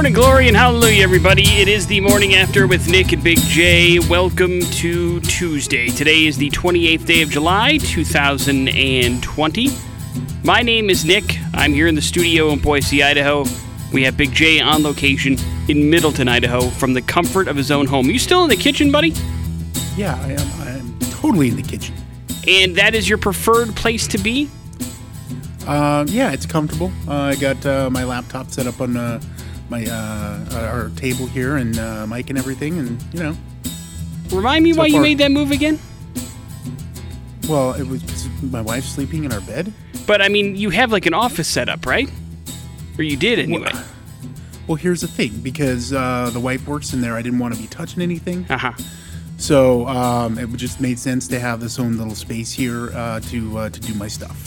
Morning glory and hallelujah, everybody. It is the morning after with Nick and Big J. Welcome to Tuesday. Today is the 28th day of July, 2020. My name is Nick. I'm here in the studio in Boise, Idaho. We have Big J on location in Middleton, Idaho, from the comfort of his own home. You still in the kitchen, buddy? Yeah, I am. I am totally in the kitchen. And that is your preferred place to be? Uh, yeah, it's comfortable. Uh, I got uh, my laptop set up on uh, my uh, our table here and uh, mic and everything, and you know. Remind me So why you made that move again? Well, it was my wife's sleeping in our bed. But I mean, you have like an office set up, right? Or you did anyway. Well, here's the thing, because uh, the wife works in there, I didn't want to be touching anything, Uh huh. so um, it just made sense to have this own little space here uh, to uh, to do my stuff.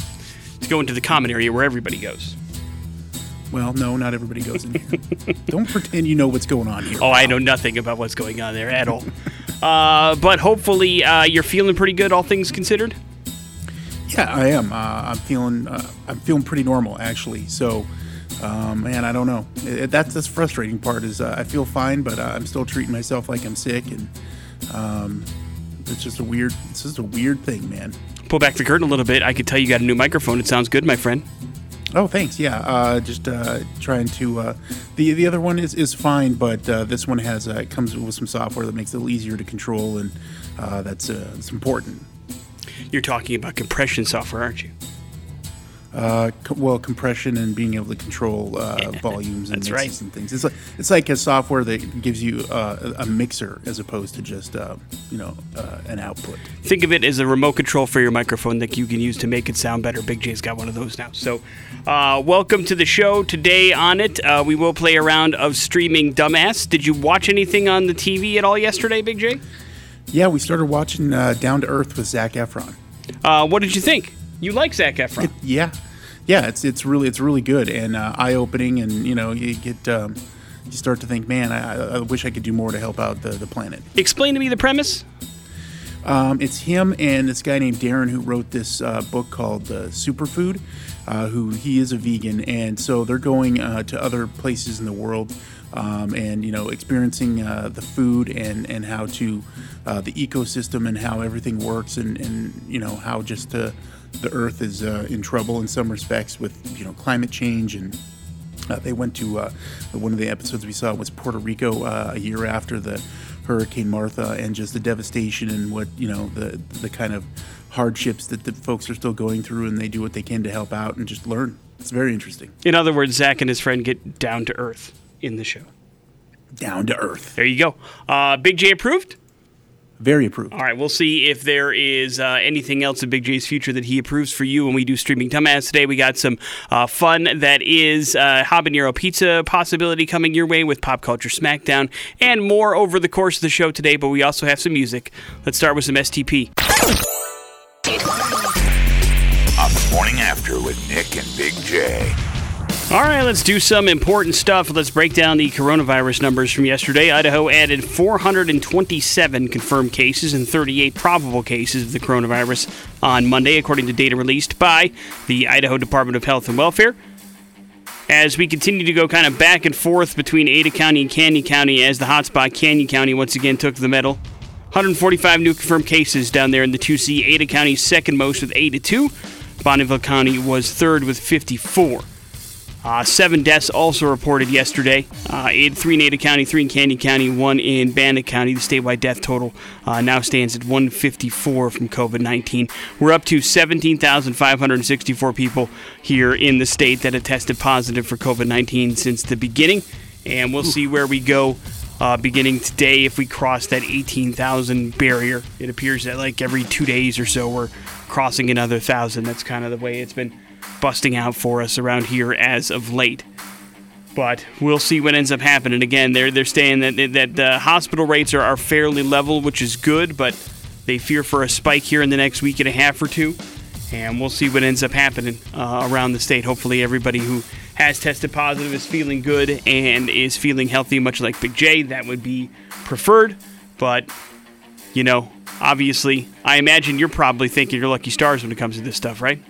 To go into the common area where everybody goes. Well, no, not everybody goes in here. Don't pretend you know what's going on here. Oh, I know nothing about what's going on there at all. uh, but hopefully, uh, you're feeling pretty good, all things considered. Yeah, I am. Uh, I'm feeling. Uh, I'm feeling pretty normal actually. So, um, man, I don't know. It, that's the frustrating part. Is uh, I feel fine, but uh, I'm still treating myself like I'm sick, and um, it's just a weird. It's just a weird thing, man. Pull back the curtain a little bit. I could tell you got a new microphone. It sounds good, my friend. Oh, thanks. Yeah, uh, just uh, trying to. Uh, the the other one is, is fine, but uh, this one has uh, it comes with some software that makes it a little easier to control, and uh, that's uh, that's important. You're talking about compression software, aren't you? Uh, co- well, compression and being able to control uh, volumes and mixes right. and things. It's like it's like a software that gives you uh, a mixer as opposed to just uh, you know uh, an output. Think of it as a remote control for your microphone that you can use to make it sound better. Big J's got one of those now. So, uh, welcome to the show. Today on it, uh, we will play a round of streaming Dumbass. Did you watch anything on the TV at all yesterday, Big J? Yeah, we started watching uh, Down to Earth with Zac Efron. Uh, what did you think? You like Zac Efron? Yeah, yeah, it's it's really it's really good and uh, eye opening, and you know you get um, you start to think, man, I, I wish I could do more to help out the the planet. Explain to me the premise. Um, it's him and this guy named Darin who wrote this uh, book called uh, Superfood. Uh, who he is a vegan, and so they're going uh, to other places in the world, um, and you know, experiencing uh, the food and and how to uh, the ecosystem and how everything works, and and you know how just uh, the Earth is uh, in trouble in some respects with you know climate change and uh, they went to uh, one of the episodes we saw was Puerto Rico uh, a year after the Hurricane Martha, and just the devastation and what you know the the kind of hardships that the folks are still going through, and they do what they can to help out and just learn. It's very interesting. In other words, Zach and his friend get down to earth in the show. Down to earth, There you go. Uh, Big J approved. Very approved. All right, we'll see if there is uh, anything else in Big J's future that he approves for you when we do streaming dumbass today. We got some uh, fun that is uh, habanero pizza possibility coming your way with Pop Culture Smackdown and more over the course of the show today. But we also have some music. Let's start with some STP. on the morning after with Nick and Big J. All right, let's do some important stuff. Let's break down the coronavirus numbers from yesterday. Idaho added 427 confirmed cases and 38 probable cases of the coronavirus on Monday, according to data released by the Idaho Department of Health and Welfare. As we continue to go kind of back and forth between Ada County and Canyon County, as the hotspot Canyon County once again took the medal. 145 new confirmed cases down there in the 2C. Ada County second most with 82. Bonneville County was third with 54. Uh, seven deaths also reported yesterday. Uh, eight, three in Ada County, three in Canyon County, one in Bannock County. The statewide death total uh, now stands at 154 from COVID 19. We're up to 17,564 people here in the state that have tested positive for COVID 19 since the beginning. And we'll see where we go uh, beginning today if we cross that 18,000 barrier. It appears that like every two days or so we're crossing another thousand. That's kind of the way it's been busting out for us around here as of late. But we'll see what ends up happening. Again, they're they're saying that that the hospital rates are, are fairly level, which is good, but they fear for a spike here in the next week and a half or two, and we'll see what ends up happening uh, around the state. Hopefully, everybody who has tested positive is feeling good and is feeling healthy, much like Big J. That would be preferred, but you know, obviously, I imagine you're probably thinking you're lucky stars when it comes to this stuff, right?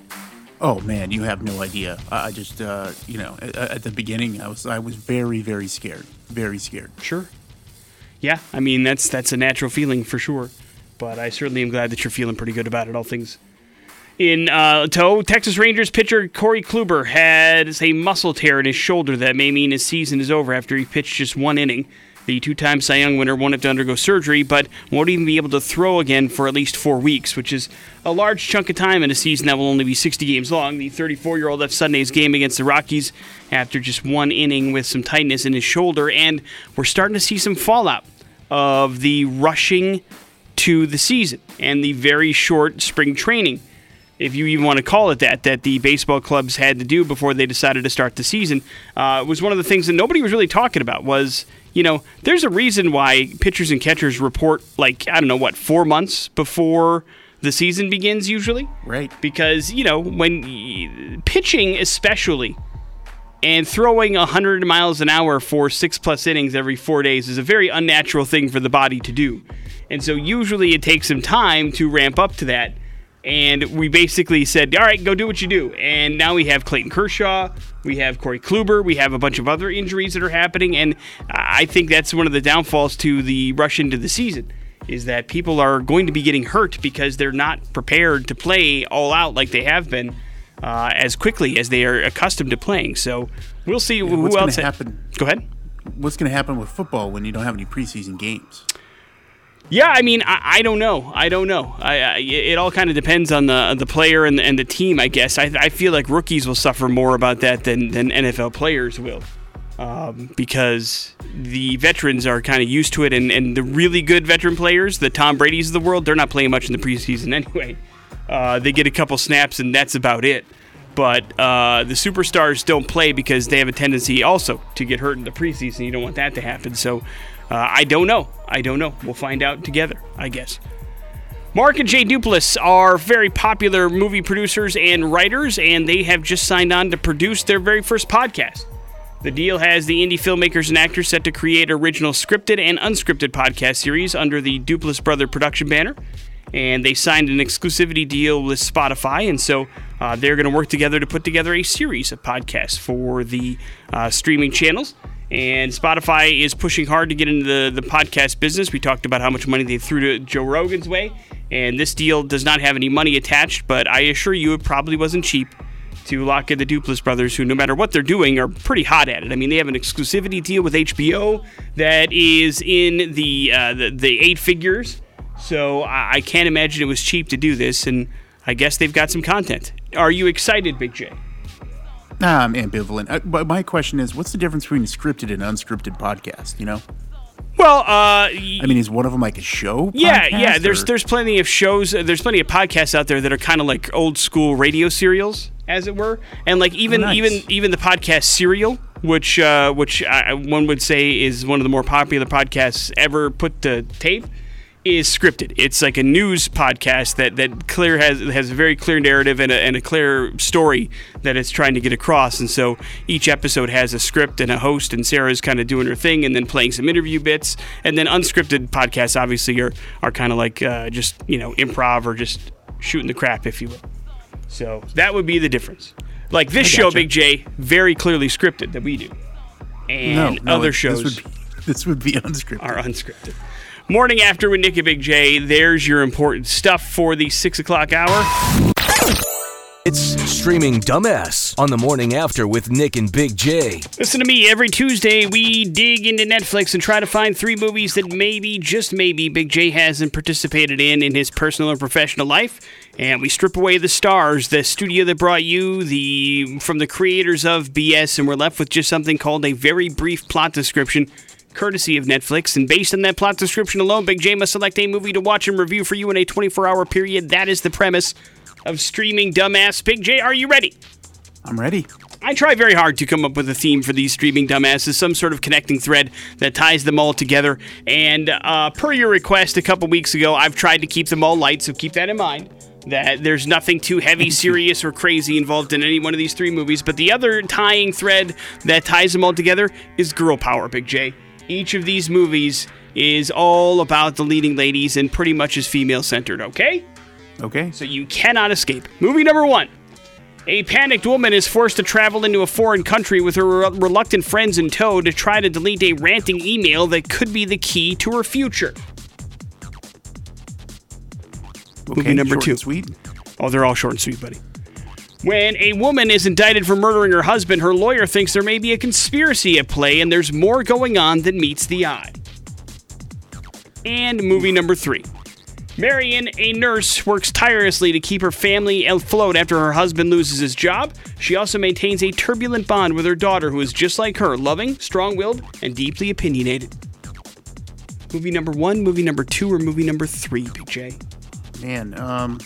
Oh man, you have no idea. I just, uh, you know, at, at the beginning, I was I was very very scared, very scared. Sure. Yeah, I mean that's that's a natural feeling for sure. But I certainly am glad that you're feeling pretty good about it. All things in uh, tow, Texas Rangers pitcher Corey Kluber has a muscle tear in his shoulder that may mean his season is over after he pitched just one inning. The two-time Cy Young winner won't have to undergo surgery, but won't even be able to throw again for at least four weeks, which is a large chunk of time in a season that will only be 60 games long. The 34-year-old left Sunday's game against the Rockies after just one inning with some tightness in his shoulder, and we're starting to see some fallout of the rushing to the season and the very short spring training if you even want to call it that, that the baseball clubs had to do before they decided to start the season, uh, was one of the things that nobody was really talking about. Was you know, there's a reason why pitchers and catchers report like I don't know what four months before the season begins usually, Right. Because you know when pitching especially and throwing 100 miles an hour for six plus innings every four days is a very unnatural thing for the body to do. And so usually it takes some time to ramp up to that. And we basically said, all right, go do what you do. And now we have Clayton Kershaw, we have Corey Kluber, we have a bunch of other injuries that are happening. And I think that's one of the downfalls to the rush into the season is that people are going to be getting hurt because they're not prepared to play all out like they have been uh, as quickly as they are accustomed to playing. So we'll see who what's gonna else. happen? Go ahead. What's going to happen with football when you don't have any preseason games? Yeah, I mean, I, I don't know. I don't know. I, I, it all kind of depends on the the player and the, and the team, I guess. I, I feel like rookies will suffer more about that than, than NFL players will. Um, because the veterans are kind of used to it, and, and the really good veteran players, the Tom Brady's of the world, they're not playing much in the preseason anyway. Uh, they get a couple snaps, and that's about it. But uh, the superstars don't play because they have a tendency also to get hurt in the preseason. You don't want that to happen. So uh, I don't know. I don't know. We'll find out together, I guess. Mark and Jay Duplass are very popular movie producers and writers, and they have just signed on to produce their very first podcast. The deal has the indie filmmakers and actors set to create original scripted and unscripted podcast series under the Duplass Brother production banner. And they signed an exclusivity deal with Spotify, and so uh, they're going to work together to put together a series of podcasts for the uh, streaming channels. And Spotify is pushing hard to get into the, the podcast business. We talked about how much money they threw to Joe Rogan's way. And this deal does not have any money attached, but I assure you it probably wasn't cheap to lock in the Duplass brothers, who, no matter what they're doing, are pretty hot at it. I mean, they have an exclusivity deal with HBO that is in the uh, the, the eight figures. So I, I can't imagine it was cheap to do this, and I guess they've got some content. Are you excited, Big J? Nah, I'm ambivalent. Uh, but my question is, what's the difference between a scripted and unscripted podcast? You know, Well, uh, I mean, is one of them like a show? Yeah, podcast, yeah. There's or- there's plenty of shows. There's plenty of podcasts out there that are kind of like old school radio serials, as it were, and like even Oh, nice. even even the podcast Serial, which uh, which I, one would say is one of the more popular podcasts ever put to tape, is scripted. It's like a news podcast that that clear has has a very clear narrative and a, and a clear story that it's trying to get across. And so each episode has a script and a host, and Sarah's kind of doing her thing and then playing some interview bits. And then unscripted podcasts obviously are are kind of like uh, just you know improv or just shooting the crap, if you will. So that would be the difference. Like this show. Big J, very clearly scripted that we do, no, and no, other shows This would be, this would be unscripted. are unscripted. Morning after with Nick and Big J. There's your important stuff for the six o'clock hour. It's streaming dumbass on the morning after with Nick and Big J. Listen to me every Tuesday. We dig into Netflix and try to find three movies that maybe, just maybe, Big J hasn't participated in in his personal or professional life. And we strip away the stars, the studio that brought you, the from the creators of BS, and we're left with just something called a very brief plot description, courtesy of Netflix. And based on that plot description alone, Big J must select a movie to watch and review for you in a 24-hour period. That is the premise of streaming dumbass. Big J, are you ready? I'm ready. I try very hard to come up with a theme for these streaming dumbasses, some sort of connecting thread that ties them all together. And uh, per your request a couple weeks ago, I've tried to keep them all light, so keep that in mind. That there's nothing too heavy, serious, or crazy involved in any one of these three movies. But the other tying thread that ties them all together is girl power, Big J. Each of these movies is all about the leading ladies and pretty much is female centered, okay? Okay. So you cannot escape. Movie number one A panicked woman is forced to travel into a foreign country with her re- reluctant friends in tow to try to delete a ranting email that could be the key to her future. Okay, Movie number two. Sweet. Oh, they're all short and sweet, buddy. When a woman is indicted for murdering her husband, her lawyer thinks there may be a conspiracy at play and there's more going on than meets the eye. And movie number three. Marion, a nurse, works tirelessly to keep her family afloat after her husband loses his job. She also maintains a turbulent bond with her daughter, who is just like her, loving, strong willed, and deeply opinionated. Movie number one, movie number two, or movie number three, Big J? Man, um,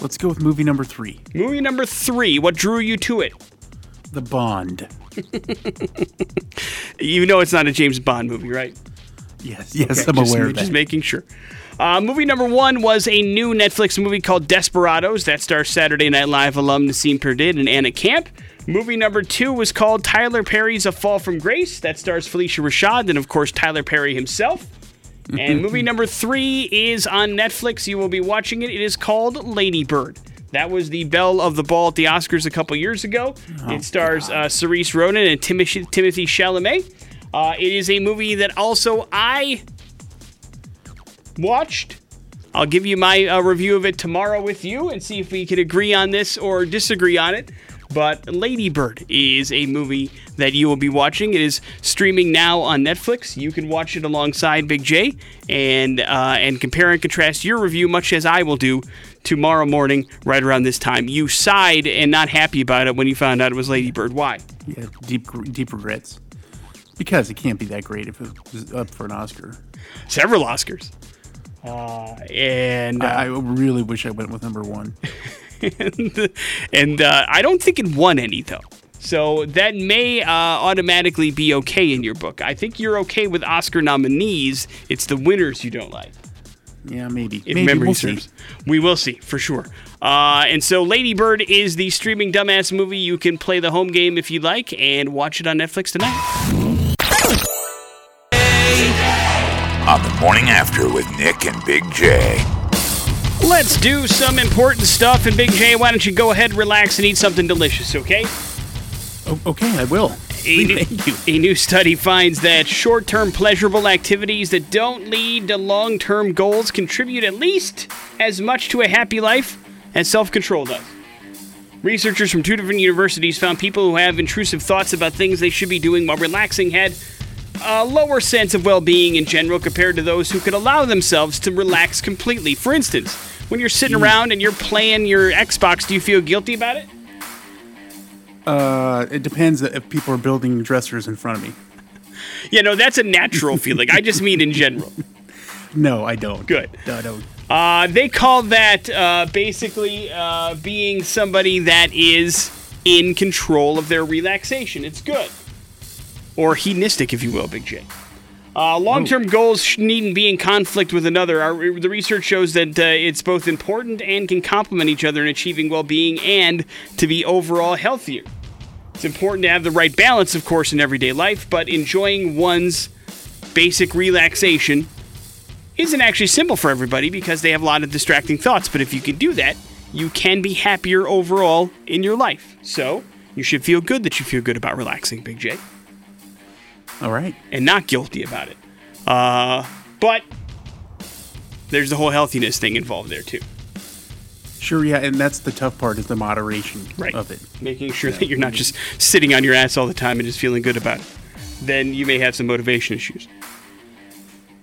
let's go with movie number three, Movie number three, what drew you to it? The Bond. You know it's not a James Bond movie, right? Yes, yes, Okay, I'm just, aware of Just making sure. Uh, movie number one was a new Netflix movie called Desperados that stars Saturday Night Live alum Nasim Pedrad and Anna Camp. Movie number two was called Tyler Perry's A Fall from Grace that stars Phylicia Rashad and, of course, Tyler Perry himself. And movie number three is on Netflix. You will be watching it. It is called Lady Bird. That was the belle of the ball at the Oscars a couple years ago. it stars uh, Saoirse Ronan and Timothée, Timothée Chalamet. Uh, it is a movie that also I watched. I'll give you my uh, review of it tomorrow with you and see if we can agree on this or disagree on it. But Lady Bird is a movie that you will be watching. It is streaming now on Netflix. You can watch it alongside Big J and uh, and compare and contrast your review, much as I will do tomorrow morning, right around this time. You sighed and not happy about it when you found out it was Lady Bird. Why? Yeah, deep, deep regrets. Because it can't be that great if it was up for an Oscar. Several Oscars. Uh, and uh, I, I really wish I went with number one. and, and uh, I don't think it won any though. So that may uh, automatically be okay in your book. I think you're okay with Oscar nominees. It's the winners you don't like. Yeah, maybe. If maybe memory we'll see. serves. We will see for sure. Uh, and so, Lady Bird is the streaming dumbass movie. You can play the home game if you like and watch it on Netflix tonight. On the morning after with Nick and Big J. Let's do some important stuff. And Big J, why don't you go ahead, relax, and eat something delicious, okay? Okay, I will. A new, Thank you. a new study finds that short term pleasurable activities that don't lead to long term goals contribute at least as much to a happy life as self control does. Researchers from two different universities found people who have intrusive thoughts about things they should be doing while relaxing had a lower sense of well being in general compared to those who could allow themselves to relax completely. For instance, when you're sitting around and you're playing your Xbox, do you feel guilty about it? Uh, it depends if people are building dressers in front of me. yeah, no, that's a natural feeling. I just mean in general. No, I don't. Good. No, I don't. Uh, they call that uh, basically uh, being somebody that is in control of their relaxation. It's good. Or hedonistic, if you will, Big J. Uh, Long term goals needn't be in conflict with another. Our, the research shows that uh, it's both important and can complement each other in achieving well being and to be overall healthier. It's important to have the right balance, of course, in everyday life, but enjoying one's basic relaxation isn't actually simple for everybody because they have a lot of distracting thoughts. But if you can do that, you can be happier overall in your life. So you should feel good that you feel good about relaxing, Big J, All right. and not guilty about it. Uh, but there's the whole healthiness thing involved there too. Sure, yeah, and that's the tough part is the moderation Right. of it. Making sure that you're not just sitting on your ass all the time and just feeling good about it. Then you may have some motivation issues.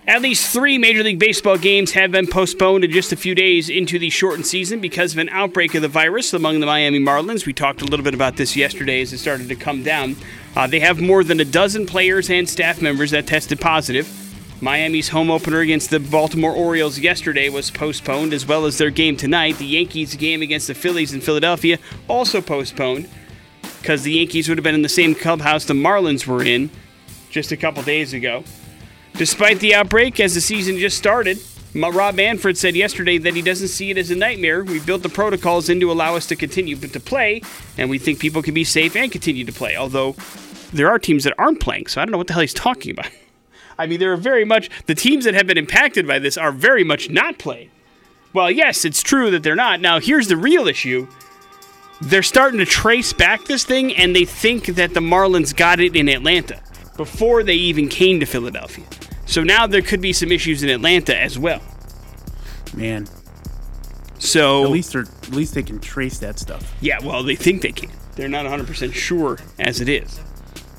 At least three Major League Baseball games have been postponed in just a few days into the shortened season because of an outbreak of the virus among the Miami Marlins. We talked a little bit about this yesterday as it started to come down. Uh, they have more than a dozen players and staff members that tested positive. Miami's home opener against the Baltimore Orioles yesterday was postponed, as well as their game tonight. The Yankees' game against the Phillies in Philadelphia also postponed because the Yankees would have been in the same clubhouse the Marlins were in just a couple days ago. Despite the outbreak, as the season just started, Ma- Rob Manfred said yesterday that he doesn't see it as a nightmare. We built the protocols in to allow us to continue to play, and we think people can be safe and continue to play. Although there are teams that aren't playing, so I don't know what the hell he's talking about. I mean, there are very much the teams that have been impacted by this are very much not playing. Well, yes, it's true that they're not. Now, here's the real issue. they're starting to trace back this thing, and they think that the Marlins got it in Atlanta before they even came to Philadelphia. So now there could be some issues in Atlanta as well. Man, So at least they're at least they can trace that stuff. Yeah, well, they think they can. They're not 100% sure as it is.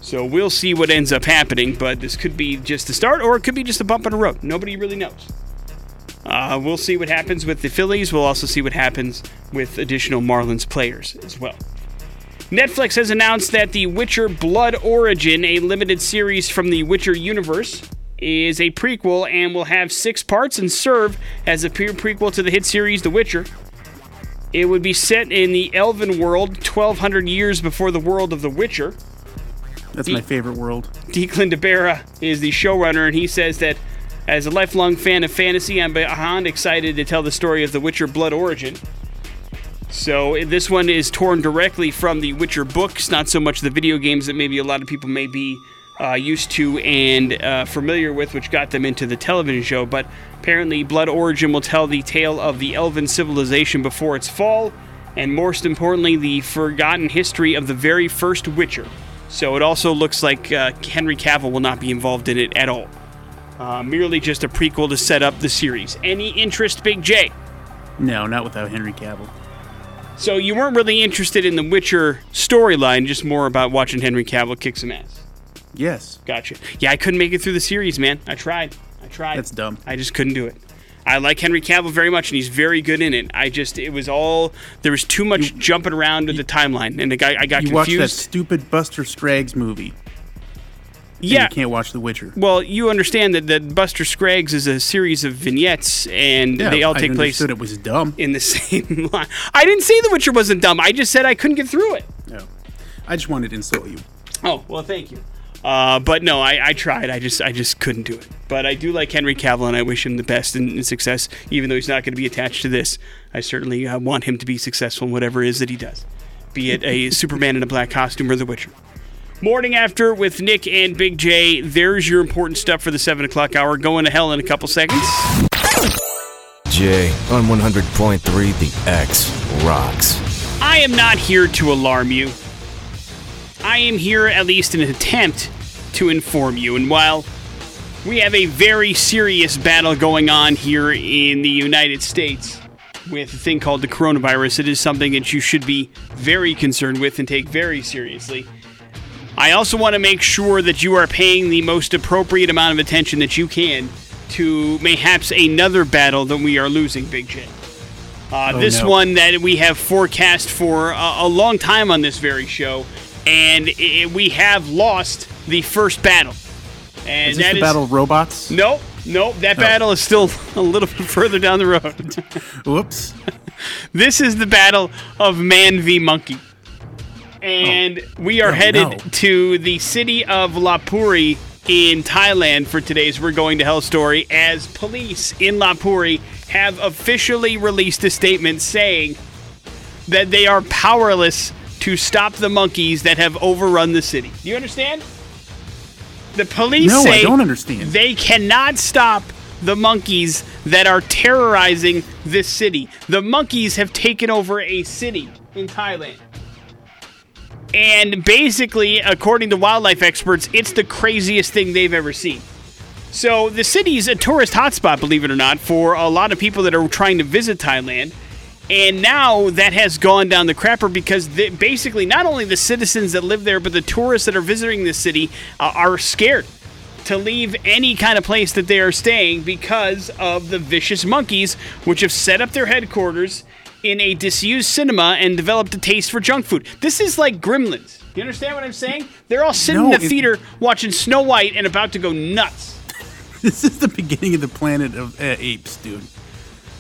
So we'll see what ends up happening, but this could be just the start or it could be just a bump in the road. Nobody really knows. Uh, we'll see what happens with the Phillies. We'll also see what happens with additional Marlins players as well. Netflix has announced that The Witcher Blood Origin, a limited series from the Witcher universe, is a prequel and will have six parts and serve as a peer prequel to the hit series The Witcher. It would be set in the Elven world 1200 years before the world of The Witcher. That's my favorite world. Declan de Barra is the showrunner, and he says that as a lifelong fan of fantasy, I'm beyond excited to tell the story of The Witcher Blood Origin. So this one is torn directly from the Witcher books, not so much the video games that maybe a lot of people may be uh, used to and uh, familiar with, which got them into the television show. But apparently, Blood Origin will tell the tale of the elven civilization before its fall, and most importantly, the forgotten history of the very first Witcher. So it also looks like uh, Henry Cavill will not be involved in it at all. Uh, merely just a prequel to set up the series. Any interest, Big J? No, not without Henry Cavill. So you weren't really interested in the Witcher storyline, just more about watching Henry Cavill kick some ass. Yes, Gotcha. Yeah, I couldn't make it through the series, man. I tried. I tried. That's dumb. I just couldn't do it. I like Henry Cavill very much, and he's very good in it. I just, it was all there was too much jumping around with the timeline, and the guy, I got you watched that stupid Buster Scruggs movie. yeah. you can't watch The Witcher. Well, you understand that, that Buster Scruggs is a series of vignettes, and Yeah, they all I take place understood it was dumb. in the same line. I didn't say The Witcher wasn't dumb. I just said I couldn't get through it. No, I just wanted to insult you. Oh well, thank you. Uh, but no, I, I tried. I just I just couldn't do it. But I do like Henry Cavill, and I wish him the best in, in success. Even though he's not going to be attached to this, I certainly uh, want him to be successful in whatever it is that he does, be it a Superman in a black costume or The Witcher. Morning after with Nick and Big J. There's your important stuff for the seven o'clock hour. Going to hell in a couple seconds. Jay on 100.3 The X rocks. I am not here to alarm you. I am here at least in an attempt to inform you. And while we have a very serious battle going on here in the United States with a thing called the coronavirus, it is something that you should be very concerned with and take very seriously. I also want to make sure that you are paying the most appropriate amount of attention that you can to mayhaps another battle that we are losing, Big J. Uh, Oh, this no. one that we have forecast for a, a long time on this very show, and i we have lost the first battle. And Is this that the Battle of Robots? Nope, nope. That oh. battle is still a little bit further down the road. Whoops. this is the battle of man v monkey, and oh. we are Oh, headed no. to the city of Lopburi in Thailand for today's We're Going to Hell story, as police in Lopburi have officially released a statement saying that they are powerless to stop the monkeys that have overrun the city. Do you understand? The police No, I say don't understand. they cannot stop the monkeys that are terrorizing this city. The monkeys have taken over a city in Thailand. And basically, according to wildlife experts, it's the craziest thing they've ever seen. So, the city's a tourist hotspot, believe it or not, for a lot of people that are trying to visit Thailand. And now that has gone down the crapper because they, basically, not only the citizens that live there, but the tourists that are visiting the city uh, are scared to leave any kind of place that they are staying because of the vicious monkeys, which have set up their headquarters in a disused cinema and developed a taste for junk food. This is like gremlins. You understand what I'm saying? They're all sitting No, in the it- theater watching Snow White and about to go nuts. This is the beginning of the Planet of uh, Apes, dude.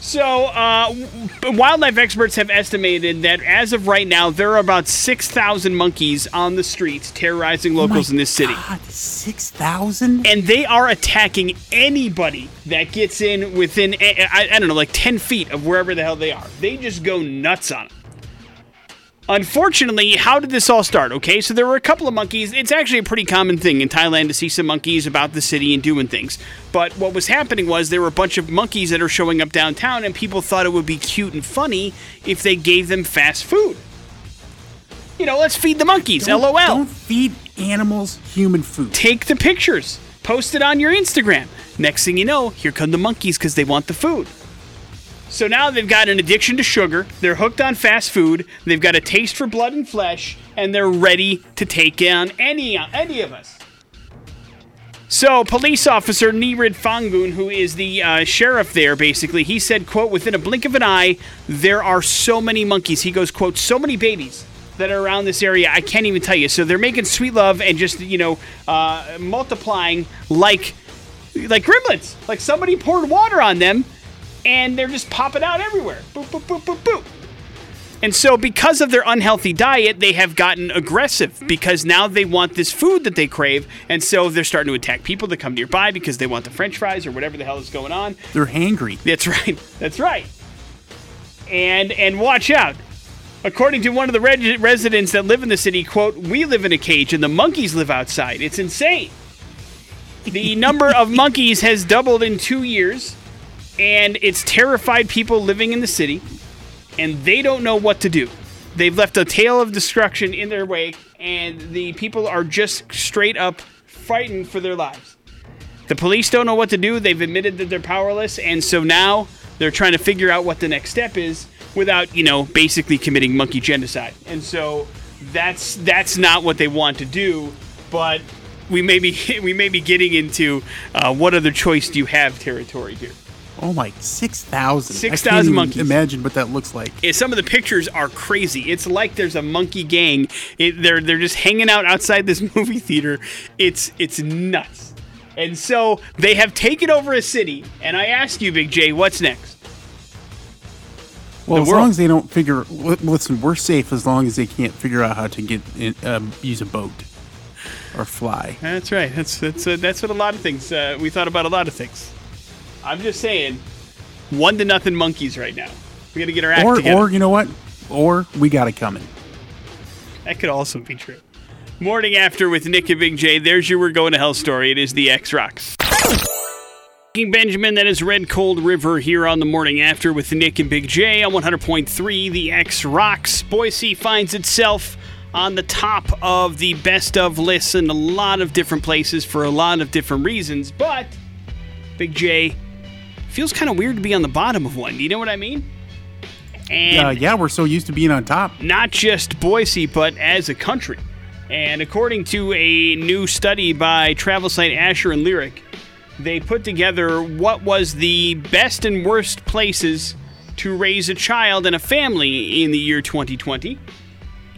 So, uh, wildlife experts have estimated that as of right now, there are about 6,000 monkeys on the streets terrorizing locals in this city. God, six thousand. and they are attacking anybody that gets in within I, I- I don't know like 10 feet of wherever the hell they are they just go nuts on them unfortunately how did this all start okay so there were a couple of monkeys it's actually a pretty common thing in thailand to see some monkeys about the city and doing things but what was happening was there were a bunch of monkeys that are showing up downtown and people thought it would be cute and funny if they gave them fast food You know, let's feed the monkeys. Don't- LOL. Don't feed animals human food. Take the pictures. Post it on your Instagram. Next thing you know, here come the monkeys because they want the food. So now they've got an addiction to sugar. They're hooked on fast food. They've got a taste for blood and flesh, and they're ready to take on any any of us. So, police officer Nirid Fangun, who is the uh, sheriff there, basically, he said, "quote Within a blink of an eye, there are so many monkeys." He goes, "quote So many babies." That are around this area, I can't even tell you. So they're making sweet love and just you know uh, multiplying like like gremlins. Like somebody poured water on them, and they're just popping out everywhere. Boop boop boop boop boop. And so, because of their unhealthy diet, they have gotten aggressive because now they want this food that they crave. And so, they're starting to attack people that come nearby because they want the french fries or whatever the hell is going on. They're hangry. That's right. That's right. And and watch out. According to one of the reg- residents that live in the city, quote, "We live in a cage and the monkeys live outside. It's insane." The number of monkeys has doubled in 2 years, and it's terrified people living in the city, and they don't know what to do. They've left a tale of destruction in their wake, and the people are just straight up frightened for their lives. The police don't know what to do. They've admitted that they're powerless, and so now they're trying to figure out what the next step is without, you know, basically committing monkey genocide. And so that's that's not what they want to do. But we may be we may be getting into uh, what other choice do you have territory here. Oh my, six thousand. 6,000 monkeys. Imagine what that looks like. Some of the pictures are crazy. It's like there's a monkey gang. It, they're they're just hanging out outside this movie theater. It's it's nuts. And so they have taken over a city. And I ask you, Big J, what's next? Well, The as world. long as they don't figure, listen, we're safe as long as they can't figure out how to get in, um, use a boat or fly. That's right. That's that's uh, that's what a lot of things uh, we thought about. A lot of things. I'm just saying, one to nothing monkeys right now. We got to get our act Or, together. or you know what? Or we got it coming. That could also be true. Morning after with Nick and Big J. There's your We're Going to Hell story. It is the X Rocks. Breaking Benjamin, that is Red Cold River here on the morning after with Nick and Big J on 100.3. The X Rocks. Boise finds itself on the top of the best of lists in a lot of different places for a lot of different reasons. But, Big J, feels kind of weird to be on the bottom of one. Do you know what I mean? And Uh, yeah, we're so used to being on top. not just Boise, but as a country. And according to a new study by travel site Asher and Lyric, they put together what was the best and worst places to raise a child and a family in the year 2020.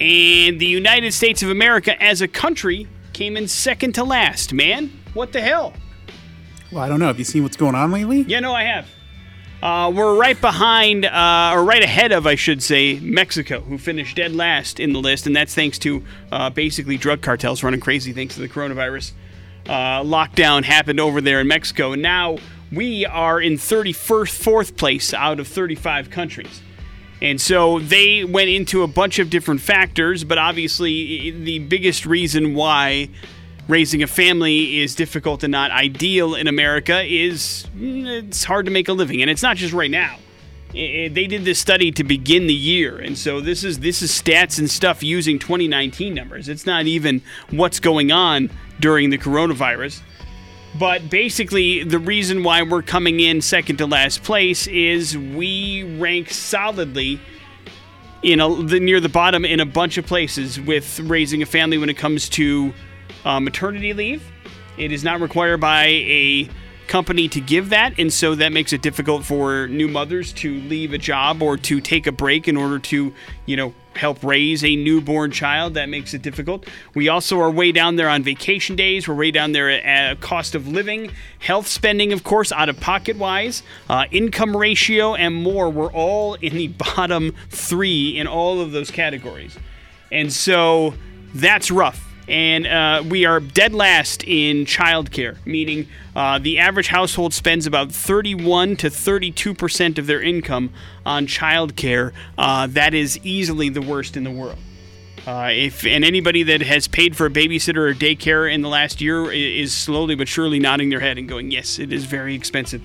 And the United States of America as a country came in second to last, man. What the hell? Well, I don't know. Have you seen what's going on lately? Yeah, no, I have. Uh, we're right behind, uh, or right ahead of, I should say, Mexico, who finished dead last in the list, and that's thanks to uh, basically drug cartels running crazy thanks to the coronavirus. Uh, lockdown happened over there in Mexico, and now we are in 31st, fourth place out of 35 countries. And so they went into a bunch of different factors, but obviously the biggest reason why raising a family is difficult and not ideal in America is it's hard to make a living, and it's not just right now. They did this study to begin the year, and so this is this is stats and stuff using 2019 numbers. It's not even what's going on during the coronavirus. But basically, the reason why we're coming in second to last place is we rank solidly in a, the, near the bottom in a bunch of places with raising a family when it comes to uh, maternity leave. It is not required by a company to give that, and so that makes it difficult for new mothers to leave a job or to take a break in order to, you know, help raise a newborn child. That makes it difficult. We also are way down there on vacation days. We're way down there at cost of living, health spending, of course, out of pocket wise, uh, income ratio, and more. We're all in the bottom three in all of those categories. And so that's rough. And uh, we are dead last in childcare, meaning uh, the average household spends about 31 to 32 percent of their income on childcare. Uh, that is easily the worst in the world. Uh, if and anybody that has paid for a babysitter or daycare in the last year is slowly but surely nodding their head and going, "Yes, it is very expensive."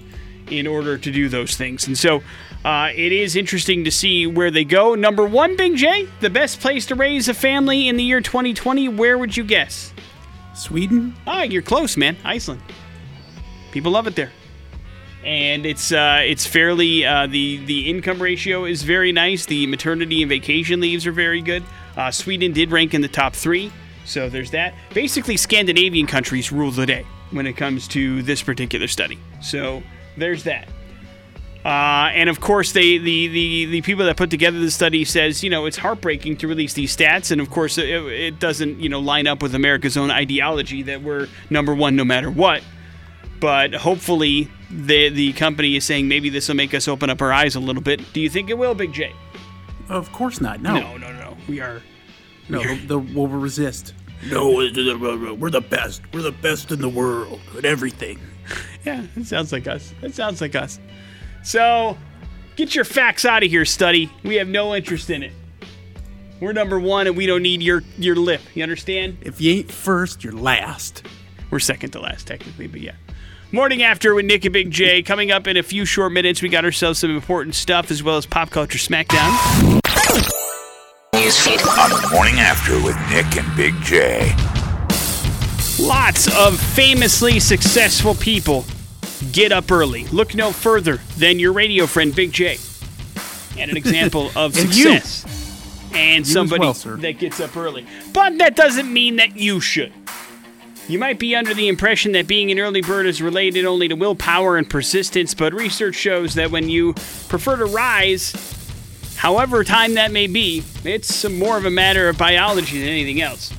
In order to do those things, and so Uh, it is interesting to see where they go. Number one, Big J, the best place to raise a family in the year 2020. Where would you guess? Sweden? Ah, you're close, man. Iceland. People love it there, and it's uh, it's fairly uh, the the income ratio is very nice. The maternity and vacation leaves are very good. Uh, Sweden did rank in the top three, so there's that. Basically, Scandinavian countries rule the day when it comes to this particular study. So there's that. Uh, and of course, they the, the the people that put together the study says you know it's heartbreaking to release these stats, and of course it, it doesn't you know line up with America's own ideology that we're number one no matter what. But hopefully, the the company is saying maybe this will make us open up our eyes a little bit. Do you think it will, Big J? Of course not. No. No, no, no. We are. No, the, the, we'll resist. No, we're the best. We're the best in the world at everything. Yeah, it sounds like us. It sounds like us. So, get your facts out of here, study. We have no interest in it. We're number one, and we don't need your your lip. You understand? If you ain't first, you're last. We're second to last, technically, but yeah. Morning after with Nick and Big J. Coming up in a few short minutes, we got ourselves some important stuff as well as pop culture smackdown. On the morning after with Nick and Big J. Lots of famously successful people get up early. Look no further than your radio friend Big J. And an example of And you. success. And as somebody well, that gets up early. But that doesn't mean that you should. You might be under the impression that being an early bird is related only to willpower and persistence, but research shows that when you prefer to rise, however time that may be, it's more of a matter of biology than anything else.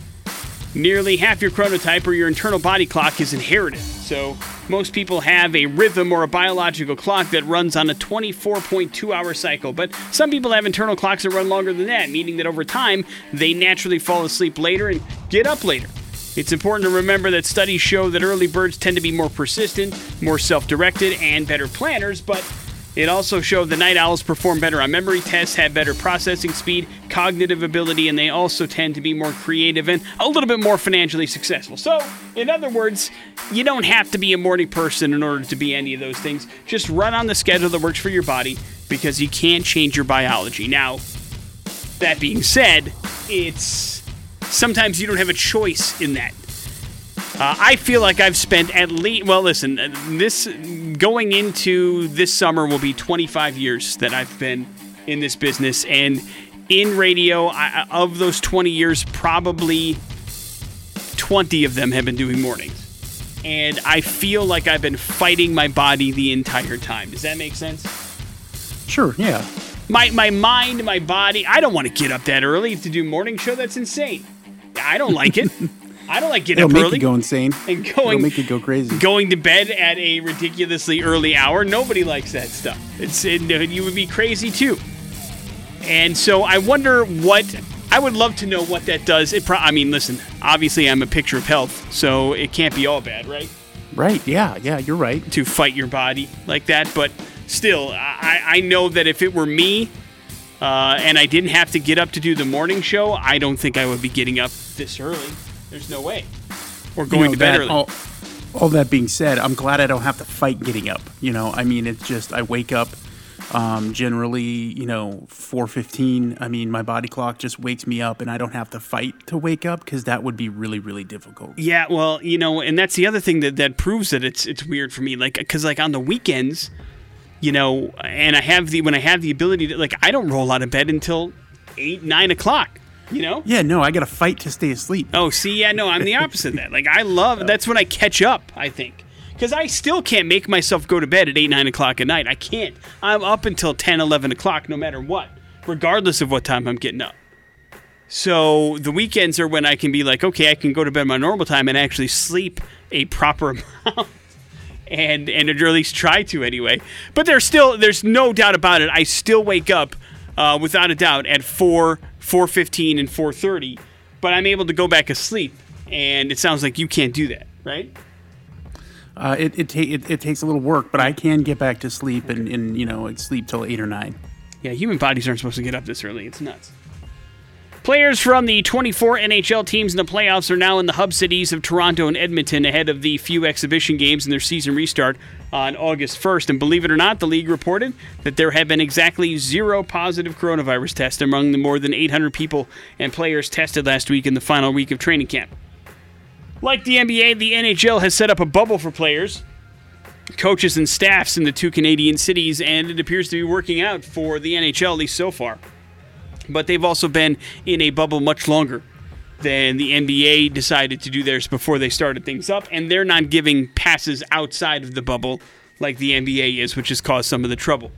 Nearly half your chronotype or your internal body clock is inherited. So, most people have a rhythm or a biological clock that runs on a 24.2 hour cycle, but some people have internal clocks that run longer than that, meaning that over time, they naturally fall asleep later and get up later. It's important to remember that studies show that early birds tend to be more persistent, more self directed, and better planners, but it also showed the night owls perform better on memory tests, have better processing speed, cognitive ability, and they also tend to be more creative and a little bit more financially successful. So, in other words, you don't have to be a morning person in order to be any of those things. Just run on the schedule that works for your body because you can't change your biology. Now, that being said, it's sometimes you don't have a choice in that. Uh, I feel like I've spent at least well, listen, uh, this going into this summer will be 25 years that I've been in this business, and in radio, I, of those 20 years, probably 20 of them have been doing mornings. And I feel like I've been fighting my body the entire time. Does that make sense? Sure, yeah. my my mind, my body. I don't want to get up that early to do morning show. That's insane. I don't like it. I don't like getting It'll up make early you go insane. and going It'll make you go crazy. going to bed at a ridiculously early hour. Nobody likes that stuff. It's it, you would be crazy too. And so I wonder what I would love to know what that does. It pro- I mean, listen, obviously I'm a picture of health, so it can't be all bad, right? Right, yeah, yeah, you're right. to fight your body like that. But still, I, I know that if it were me uh, and I didn't have to get up to do the morning show, I don't think I would be getting up this early. There's no way. We're going know, to bed that- early. All, all that being said, I'm glad I don't have to fight getting up. You know, I mean, it's just I wake up um, generally, you know, 4:15. I mean, my body clock just wakes me up, and I don't have to fight to wake up because that would be really, really difficult. Yeah, well, you know, and that's the other thing that, that proves that it's it's weird for me. Like, because like on the weekends, you know, and I have the when I have the ability to like, I don't roll out of bed until eight nine o'clock. You know. Yeah, no, I got to fight to stay asleep. Oh, see, yeah, no, I'm the opposite of that. Like, I love that's when I catch up. I think because I still can't make myself go to bed at eight nine o'clock at night. I can't. I'm up until 10, 11 o'clock, no matter what, regardless of what time I'm getting up. So the weekends are when I can be like, okay, I can go to bed my normal time and actually sleep a proper amount. And, and at least try to anyway. But there's still there's no doubt about it. I still wake up uh, without a doubt at four, four fifteen, and four thirty. But I'm able to go back asleep, and it sounds like you can't do that, right? Uh, it it, ta- it it takes a little work, but I can get back to sleep and, and you know sleep till eight or nine. Yeah, human bodies aren't supposed to get up this early. It's nuts. Players from the 24 NHL teams in the playoffs are now in the hub cities of Toronto and Edmonton ahead of the few exhibition games in their season restart on August 1st. And believe it or not, the league reported that there have been exactly zero positive coronavirus tests among the more than 800 people and players tested last week in the final week of training camp. Like the NBA, the NHL has set up a bubble for players, coaches, and staffs in the two Canadian cities, and it appears to be working out for the NHL, at least so far but they've also been in a bubble much longer than the NBA decided to do theirs before they started things up, and they're not giving passes outside of the bubble like the NBA is, which has caused some of the trouble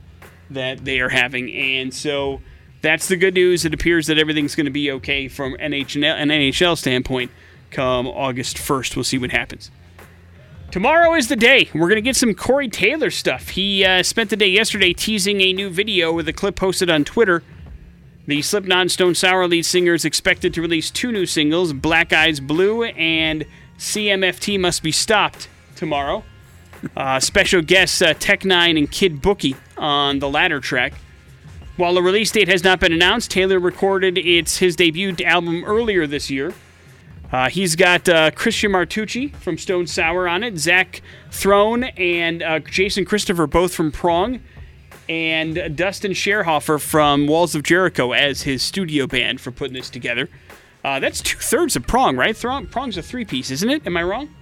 that they are having. And so that's the good news. It appears that everything's going to be okay from NHL, an NHL standpoint come August 1st. We'll see what happens. Tomorrow is the day. We're going to get some Corey Taylor stuff. He uh, spent the day yesterday teasing a new video with a clip posted on Twitter the Slipknot Stone Sour lead singer is expected to release two new singles, Black Eyes Blue and CMFT Must Be Stopped, tomorrow. Uh, special guests uh, Tech N9ne and Kid Bookie on the latter track. While the release date has not been announced, Taylor recorded its his debut album earlier this year. Uh, he's got uh, Christian Martucci from Stone Sour on it, Zach Throne and uh, Jason Christopher, both from Prong and Dustin Schoenhofer from Walls of Jericho as his studio band for putting this together. Uh, that's two thirds of Prong, right? Prong's a three piece, isn't it? Am I wrong?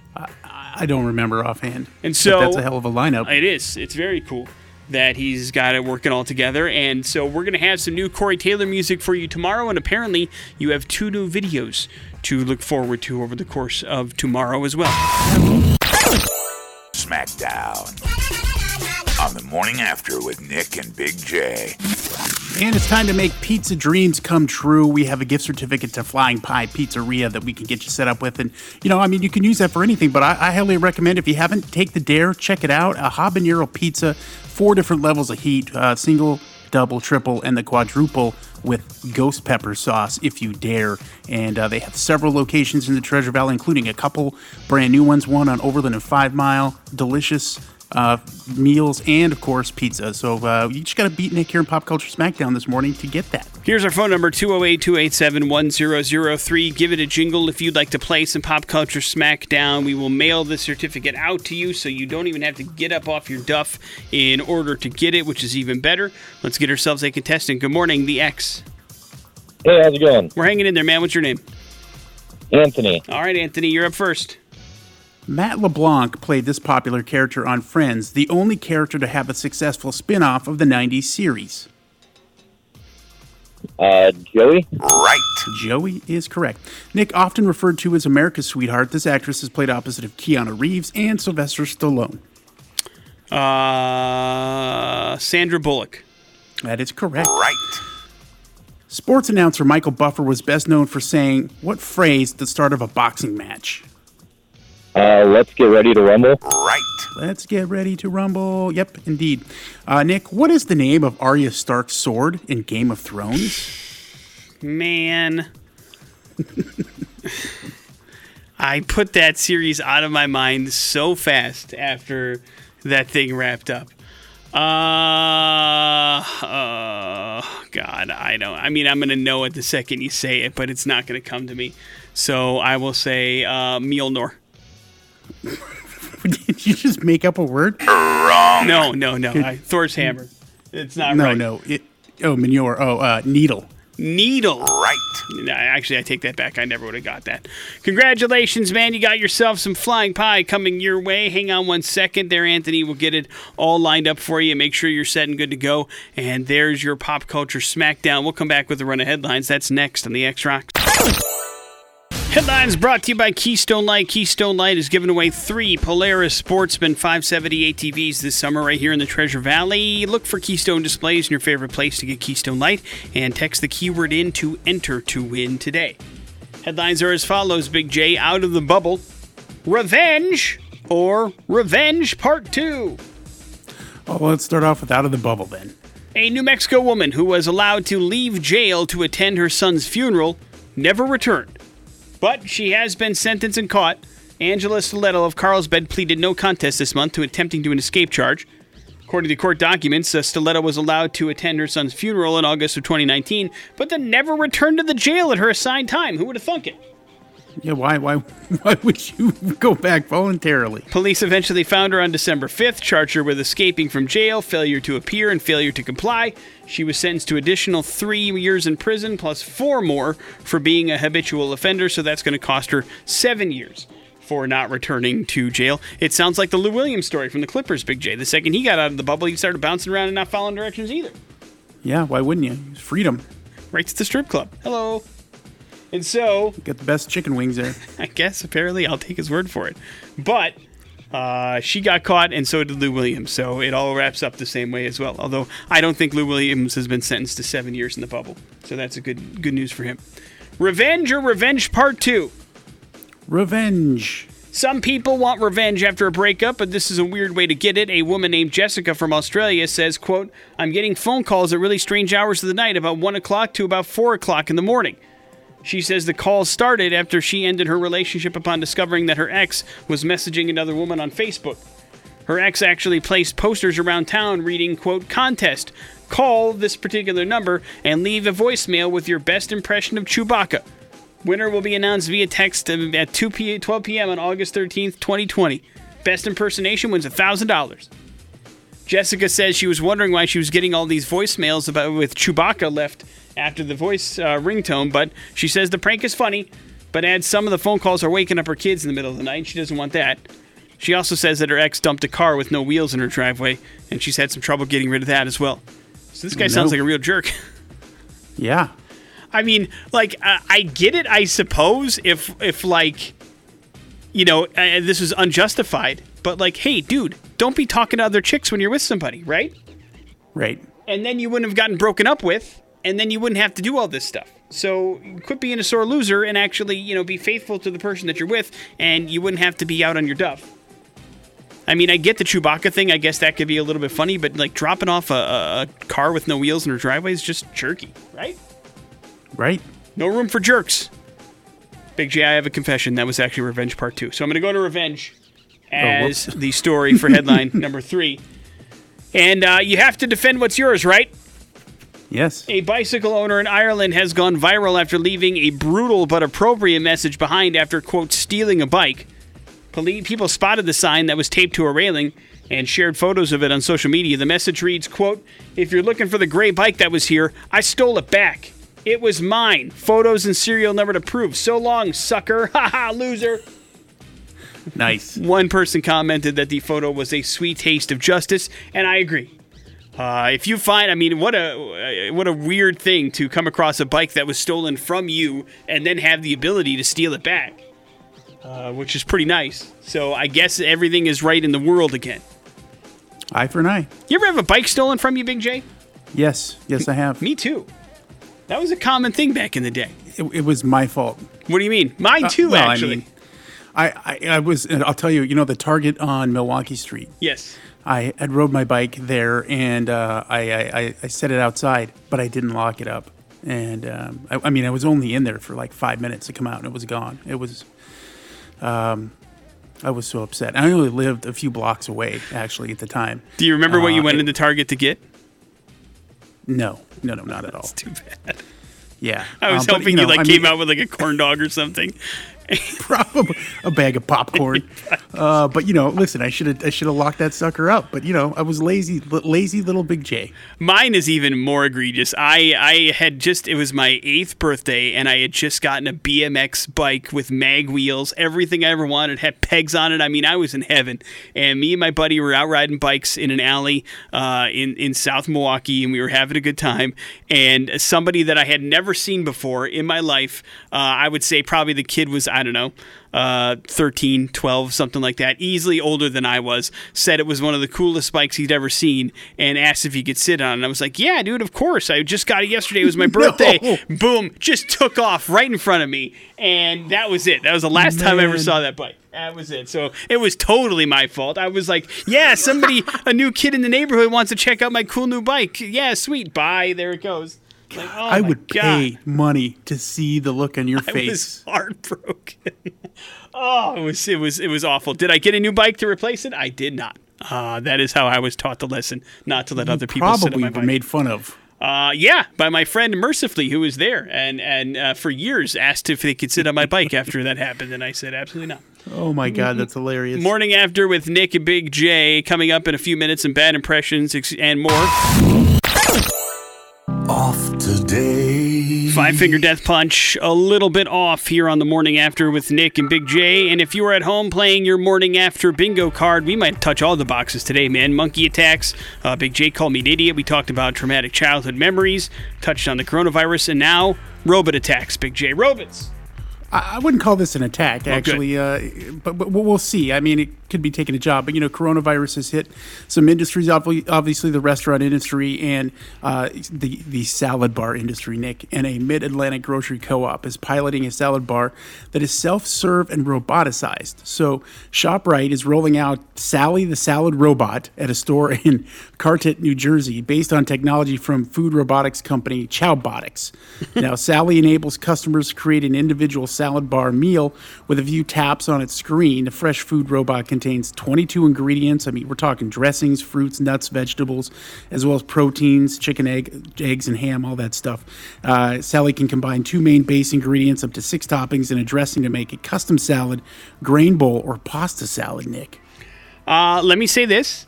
I don't remember offhand. And so but that's a hell of a lineup. It is. It's very cool that he's got it working all together. And so we're going to have some new Corey Taylor music for you tomorrow. And apparently, you have two new videos to look forward to over the course of tomorrow as well. SmackDown on the morning after with Nick and Big J. And it's time to make pizza dreams come true. We have a gift certificate to Flying Pie Pizzeria that we can get you set up with. And, you know, I mean, you can use that for anything, but I, I highly recommend if you haven't, take the dare, check it out. A habanero pizza, four different levels of heat, uh, single, double, triple, and the quadruple with ghost pepper sauce if you dare. And uh, they have several locations in the Treasure Valley, including a couple brand new ones, one on Overland and Five Mile. Delicious uh, meals, and of course pizza. So uh, you just got to beat Nick here in Pop Culture Smackdown this morning to get that. Here's our phone number 208 287 1003. Give it a jingle if you'd like to play some Pop Culture Smackdown. We will mail the certificate out to you so you don't even have to get up off your duff in order to get it, which is even better. Let's get ourselves a contestant. Good morning, the X. Hey, how's it going? We're hanging in there, man. What's your name? Anthony. All right, Anthony, you're up first. Matt LeBlanc played this popular character on Friends, the only character to have a successful spin off of the 90s series. Uh, Joey? Right. Joey is correct. Nick, often referred to as America's sweetheart, this actress has played opposite of Keanu Reeves and Sylvester Stallone. Uh, Sandra Bullock. That is correct. Right. Sports announcer Michael Buffer was best known for saying what phrase at the start of a boxing match? Uh, let's get ready to rumble. Right. Let's get ready to rumble. Yep, indeed. Uh, Nick, what is the name of Arya Stark's sword in Game of Thrones? Man. I put that series out of my mind so fast after that thing wrapped up. Uh, uh God, I don't. I mean, I'm gonna know it the second you say it, but it's not gonna come to me. So I will say uh, Mjolnir. Did you just make up a word? Wrong. No, no, no. I, Thor's hammer. It's not No, right. no. It, oh, manure. Oh, uh, needle. Needle. Right. No, actually, I take that back. I never would have got that. Congratulations, man. You got yourself some flying pie coming your way. Hang on one second there, Anthony. We'll get it all lined up for you. Make sure you're set and good to go. And there's your pop culture smackdown. We'll come back with a run of headlines. That's next on the X Rock. Headlines brought to you by Keystone Light. Keystone Light is giving away three Polaris Sportsman 570 ATVs this summer right here in the Treasure Valley. Look for Keystone displays in your favorite place to get Keystone Light and text the keyword in to enter to win today. Headlines are as follows Big J out of the bubble. Revenge or Revenge Part 2. Oh, well, let's start off with out of the bubble then. A New Mexico woman who was allowed to leave jail to attend her son's funeral never returned. But she has been sentenced and caught. Angela Stiletto of Carlsbad pleaded no contest this month to attempting to an escape charge. According to court documents, uh, Stiletto was allowed to attend her son's funeral in August of 2019, but then never returned to the jail at her assigned time. Who would have thunk it? Yeah, why, why, why would you go back voluntarily? Police eventually found her on December 5th, charged her with escaping from jail, failure to appear, and failure to comply. She was sentenced to additional three years in prison plus four more for being a habitual offender, so that's going to cost her seven years for not returning to jail. It sounds like the Lou Williams story from the Clippers, Big J. The second he got out of the bubble, he started bouncing around and not following directions either. Yeah, why wouldn't you? It's freedom. Right to the strip club. Hello. And so, Get the best chicken wings there. I guess apparently I'll take his word for it. But uh, she got caught, and so did Lou Williams. So it all wraps up the same way as well. Although I don't think Lou Williams has been sentenced to seven years in the bubble, so that's a good good news for him. Revenge or Revenge Part Two. Revenge. Some people want revenge after a breakup, but this is a weird way to get it. A woman named Jessica from Australia says, quote, I'm getting phone calls at really strange hours of the night, about 1 o'clock to about 4 o'clock in the morning. She says the calls started after she ended her relationship upon discovering that her ex was messaging another woman on Facebook. Her ex actually placed posters around town reading, quote, contest. Call this particular number and leave a voicemail with your best impression of Chewbacca. Winner will be announced via text at 2 p- 12 p.m. on August 13th, 2020. Best impersonation wins $1,000. Jessica says she was wondering why she was getting all these voicemails about with Chewbacca left after the voice uh, ringtone, but she says the prank is funny, but adds some of the phone calls are waking up her kids in the middle of the night. and She doesn't want that. She also says that her ex dumped a car with no wheels in her driveway, and she's had some trouble getting rid of that as well. So this guy sounds like a real jerk. Yeah. I mean, like uh, I get it, I suppose. If if like, you know, uh, this was unjustified, but like, hey, dude, don't be talking to other chicks when you're with somebody, right? Right. And then you wouldn't have gotten broken up with, and then you wouldn't have to do all this stuff. So quit being a sore loser and actually, you know, be faithful to the person that you're with, and you wouldn't have to be out on your duff. I mean, I get the Chewbacca thing. I guess that could be a little bit funny, but like dropping off a, a, a car with no wheels in her driveway is just jerky, right? Right. No room for jerks. Big J, I have a confession. That was actually Revenge Part 2. So I'm going to go to Revenge as whoops. the story for headline number three. And uh, you have to defend what's yours, right? Yes. A bicycle owner in Ireland has gone viral after leaving a brutal but appropriate message behind after, quote, stealing a bike. People spotted the sign that was taped to a railing and shared photos of it on social media. The message reads, quote, If you're looking for the gray bike that was here, I stole it back. It was mine. Photos and serial number to prove. So long, sucker. Ha ha, loser. Nice. One person commented that the photo was a sweet taste of justice, and I agree. Uh, if you find, I mean, what a uh, what a weird thing to come across a bike that was stolen from you and then have the ability to steal it back, uh, which is pretty nice. So I guess everything is right in the world again. Eye for an eye. You ever have a bike stolen from you, Big J? Yes. Yes, I have. Me too. That was a common thing back in the day. It, it was my fault. What do you mean? Mine too, Uh, well, actually. I mean, I, I, I was, I'll tell you, you know, the Target on Milwaukee Street. yes. I had rode my bike there and uh, I, I, I- set it outside, but I didn't lock it up. And um, I, I mean, I was only in there for like five minutes to come out and it was gone. It was, um, I was so upset. I only lived a few blocks away actually at the time. Do you remember what you Uh, went it- into Target to get? No, no, no, not at all. Too bad. Yeah. I was Um, but, hoping you, know, like I came mean, out with like a corn dog or something. probably a bag of popcorn. uh, but you know, listen, I should have I should have locked that sucker up. But you know, I was lazy, lazy little Big J. Mine is even more egregious. I I had just it was my eighth birthday and I had just gotten a BMX bike with mag wheels, everything I ever wanted, had pegs on it. I mean, I was in heaven. And me and my buddy were out riding bikes in an alley uh, in in South Milwaukee, and we were having a good time. And somebody that I had never seen before in my life, uh, I would say probably the kid was I don't know. Uh, 13, 12, something like that, easily older than I was, said it was one of the coolest bikes he'd ever seen and asked if he could sit on it. And I was like, Yeah, dude, of course. I just got it yesterday. It was my birthday. Boom, just took off right in front of me. And that was it. That was the last time I ever saw that bike. That was it. So it was totally my fault. I was like, Yeah, somebody, a new kid in the neighborhood wants to check out my cool new bike. Yeah, sweet. Bye. There it goes. Like, oh I would God. pay money to see the look on your I was face. heartbroken. oh, it was it was it was awful. Did I get a new bike to replace it? I did not. Uh, that is how I was taught to listen, not to let other people sit on Probably my bike. made fun of. Uh, yeah, by my friend Mercifully, who was there, and and uh, for years asked if they could sit on my bike after that happened, and I said absolutely not. Oh my God, that's hilarious. Morning after with Nick and Big J coming up in a few minutes, and bad impressions and more. Off today. Five Finger Death Punch, a little bit off here on the morning after with Nick and Big J. And if you were at home playing your morning after bingo card, we might touch all the boxes today, man. Monkey attacks. Uh, Big J called me an idiot. We talked about traumatic childhood memories, touched on the coronavirus, and now robot attacks. Big J, robots. I wouldn't call this an attack, good. actually, uh, but, but we'll we'll see. I mean, it could be taking a job, but you know, coronavirus has hit some industries. Obviously, the restaurant industry and uh, the the salad bar industry. Nick and a Mid Atlantic grocery co-op is piloting a salad bar that is self-serve and roboticized. So, Shoprite is rolling out Sally the salad robot at a store in Carteret, New Jersey, based on technology from food robotics company Chowbotics. now, Sally enables customers to create an individual salad bar meal with a few taps on its screen. The fresh food robot contains 22 ingredients. I mean, we're talking dressings, fruits, nuts, vegetables, as well as proteins, chicken, egg, eggs, and ham, all that stuff. Uh, Sally can combine two main base ingredients, up to six toppings, and a dressing to make a custom salad, grain bowl, or pasta salad. Nick. Uh, let me say this.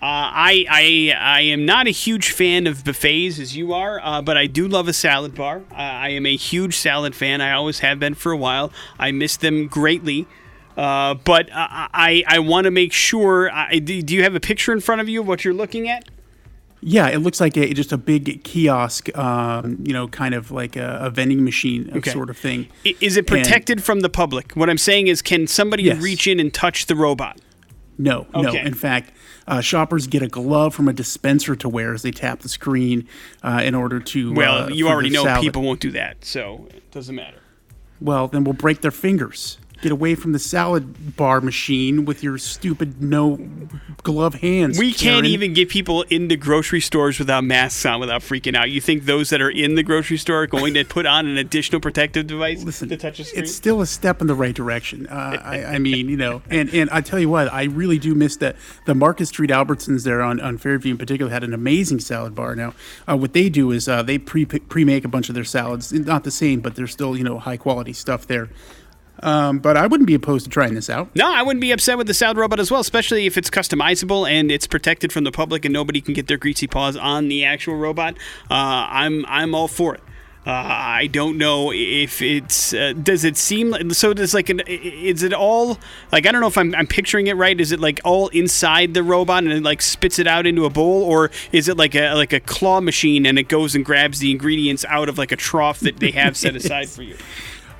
Uh, I, I I am not a huge fan of buffets as you are, uh, but I do love a salad bar. Uh, I am a huge salad fan. I always have been for a while. I miss them greatly. Uh, but I I, I want to make sure. I, do you have a picture in front of you of what you're looking at? Yeah, it looks like a just a big kiosk, um, you know, kind of like a, a vending machine Okay. sort of thing. Is it protected from the public? What I'm saying is, can somebody Yes. reach in and touch the robot? No, no. In fact, uh, shoppers get a glove from a dispenser to wear as they tap the screen uh, in order to. Well, uh, you already know salad. people won't do that, so it doesn't matter. Well, then we'll break their fingers. Get away from the salad bar machine with your stupid no glove hands. We can't even get people into grocery stores without masks on without freaking out. You think those that are in the grocery store are going to put on an additional protective device Listen, to touch a screen? it's still a step in the right direction. Uh, I, I mean, you know, and, and I tell you what, I really do miss that. The Market Street Albertsons there on, on Fairview in particular had an amazing salad bar. Now, uh, what they do is uh, they pre pre make a bunch of their salads. Not the same, but they're still you know high quality stuff there. Um, but I wouldn't be opposed to trying this out. no, I wouldn't be upset with the sound robot as well, especially if it's customizable and it's protected from the public and nobody can get their greasy paws on the actual robot. Uh, I'm I'm all for it. Uh, I don't know if it's. Uh, does it seem like, so? Does like an? Is it all like I don't know if I'm, I'm picturing it right? Is it like all inside the robot and it like spits it out into a bowl, or is it like a like a claw machine and it goes and grabs the ingredients out of like a trough that they have set aside for you?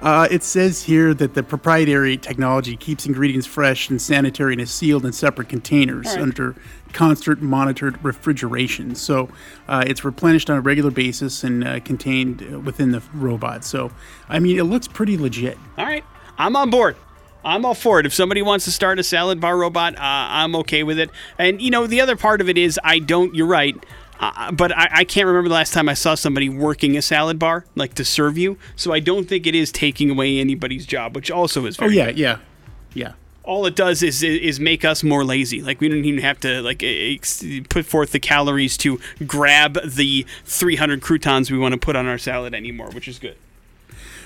Uh, it says here that the proprietary technology keeps ingredients fresh and sanitary and is sealed in separate containers right. under constant monitored refrigeration. So uh, it's replenished on a regular basis and uh, contained uh, within the robot. So, I mean, it looks pretty legit. All right, I'm on board. I'm all for it. If somebody wants to start a salad bar robot, uh, I'm okay with it. And you know, the other part of it is I don't. You're right. Uh, but I, I can't remember the last time I saw somebody working a salad bar, like to serve you. So I don't think it is taking away anybody's job, which also is very. Oh, yeah, good. yeah, yeah. All it does is is make us more lazy. Like we don't even have to like put forth the calories to grab the 300 croutons we want to put on our salad anymore, which is good.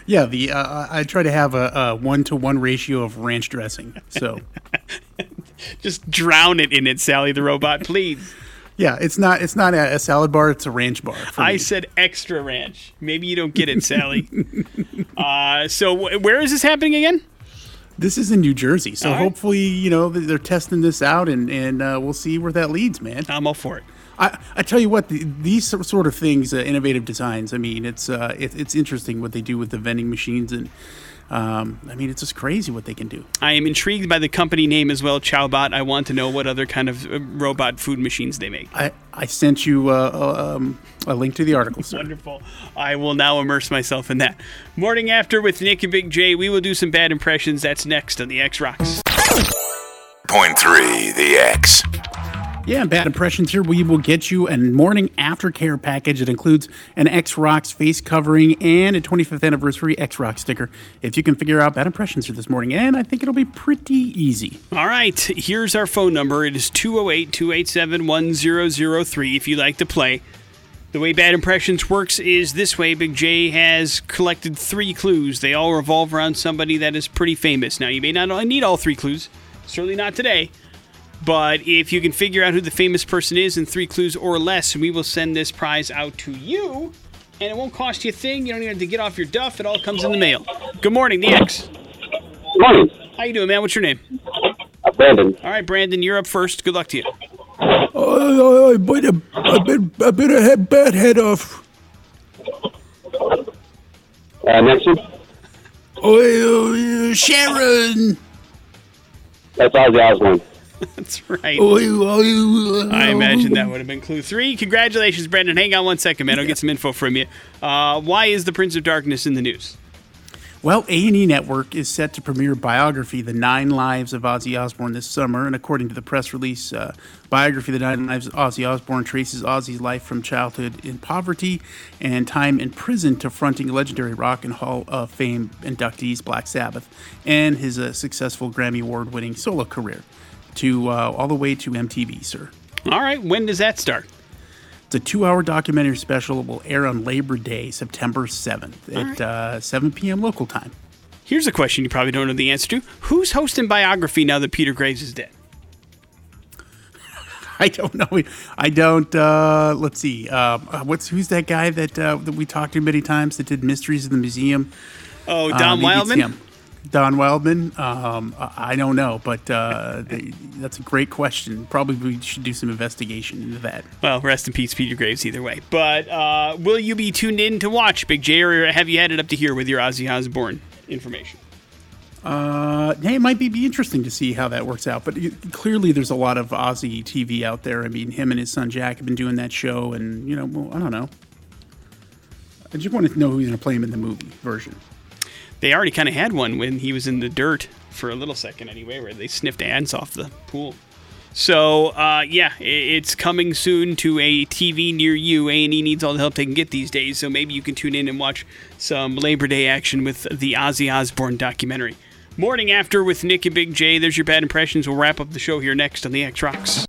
Yeah, the uh, I try to have a, a one-to-one ratio of ranch dressing. So, Just drown it in it, Sally the robot, please. Yeah, it's not it's not a, salad bar; it's a ranch bar. I me. said extra ranch. Maybe you don't get it, Sally. uh, so wh- where is this happening again? This is in New Jersey, so right. hopefully, you know, they're testing this out, and and uh, we'll see where that leads, man. I'm all for it. I, I tell you what, the, these sort of things, uh, innovative designs. I mean, it's uh, it, it's interesting what they do with the vending machines, and um, I mean, it's just crazy what they can do. I am intrigued by the company name as well, Chowbot. I want to know what other kind of uh, robot food machines they make. I I sent you uh, uh, um, a link to the article, sir. Wonderful. I will now immerse myself in that. Morning after with Nick and Big J. We will do some bad impressions. That's next on the X Rocks. Point three, the X. Yeah, Bad Impressions here. We will get you a morning aftercare package. It includes an X Rocks face covering and a 25th anniversary X Rock sticker. If you can figure out Bad Impressions here this morning, and I think it'll be pretty easy. All right, here's our phone number. It is 208 287 1003 if you'd like to play. The way Bad Impressions works is this way Big J has collected three clues. They all revolve around somebody that is pretty famous. Now, you may not need all three clues, certainly not today. But if you can figure out who the famous person is in three clues or less, we will send this prize out to you. And it won't cost you a thing. You don't even have to get off your duff. It all comes in the mail. Good morning, the X. Morning, How you doing, man? What's your name? uh, Brandon. All right, Brandon, you're up first. Good luck to you. I, I, bit a, I bit, I bit a head, bad head off. Uh, next one. Oh, uh, Sharon. That's Ozzy Osbourne. That's right. Oh, oh, I imagine that would have been clue three. Congratulations, Brandon. Hang on one second, man. I'll get some info from you. Uh, why is the Prince of Darkness in the news? Well, A&E Network is set to premiere biography, The Nine Lives of Ozzy Osbourne, this summer. And according to the press release, uh, biography, The Nine Lives of Ozzy Osbourne traces Ozzy's life from childhood in poverty and time in prison to fronting legendary Rock and Hall of Fame inductees Black Sabbath and his uh, successful Grammy Award-winning solo career to uh, all the way to MTV, sir. All right, when does that start? It's a two-hour documentary special. It will air on Labor Day, September 7th at uh, 7 p.m. local time. Here's a question you probably don't know the answer to. Who's hosting biography now that Peter Graves is dead? I don't know. I don't. Uh, let's see. Uh, what's who's that guy that uh, that we talked to many times that did Mysteries of the Museum? Oh, Uh, Don Wildman? Don Wildman. Um, I don't know, but uh, they, that's a great question. Probably we should do some investigation into that. Well, rest in peace, Peter Graves, either way. But uh, will you be tuned in to watch Big J, or have you had it up to here with your Ozzy Osbourne information? Uh, hey, it might be, be interesting to see how that works out. But y- clearly, there's a lot of Ozzy TV out there. I mean, him and his son Jack have been doing that show, and you know, well, I don't know. I just want to know who's going to play him in the movie version. They already kind of had one when he was in the dirt for a little second, anyway, where they sniffed ants off the pool. So, uh, yeah, it's coming soon to a TV near you. A and E needs all the help they can get these days, so maybe you can tune in and watch some Labor Day action with the Ozzy Osbourne documentary. Morning after with Nick and Big J. There's your bad impressions. We'll wrap up the show here next on the X Rocks.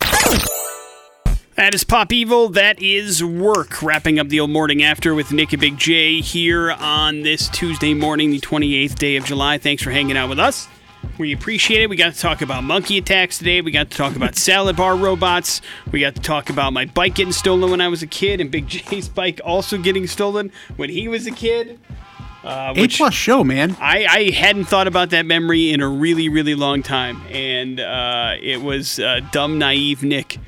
That is Pop Evil. That is work. Wrapping up the old morning after with Nick and Big J here on this Tuesday morning, the 28th day of July. Thanks for hanging out with us. We appreciate it. We got to talk about monkey attacks today. We got to talk about salad bar robots. We got to talk about my bike getting stolen when I was a kid and Big J's bike also getting stolen when he was a kid. Uh, A plus show, man. I, I hadn't thought about that memory in a really, really long time. And uh, it was uh, dumb, naive Nick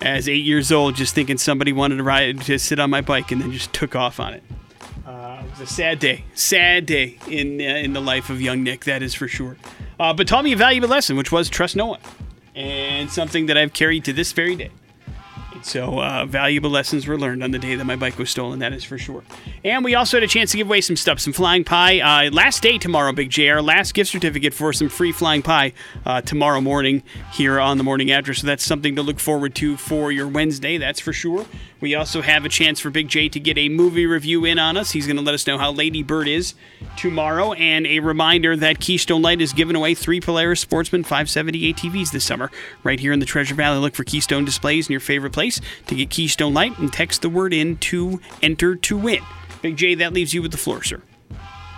as eight years old, just thinking somebody wanted to ride to sit on my bike and then just took off on it. Uh, it was a sad day, sad day in uh, in the life of young Nick, that is for sure. Uh, but taught me a valuable lesson, which was trust no one, and something that I've carried to this very day. So uh, valuable lessons were learned on the day that my bike was stolen. That is for sure. And we also had a chance to give away some stuff, some flying pie. Uh, last day tomorrow, Big J. Our last gift certificate for some free flying pie uh, tomorrow morning here on the morning after. So that's something to look forward to for your Wednesday. That's for sure. We also have a chance for Big J to get a movie review in on us. He's going to let us know how Lady Bird is tomorrow. And a reminder that Keystone Light is giving away three Polaris Sportsman 570 ATVs this summer. Right here in the Treasure Valley, look for Keystone displays in your favorite place to get Keystone Light and text the word in to enter to win. Big J, that leaves you with the floor, sir.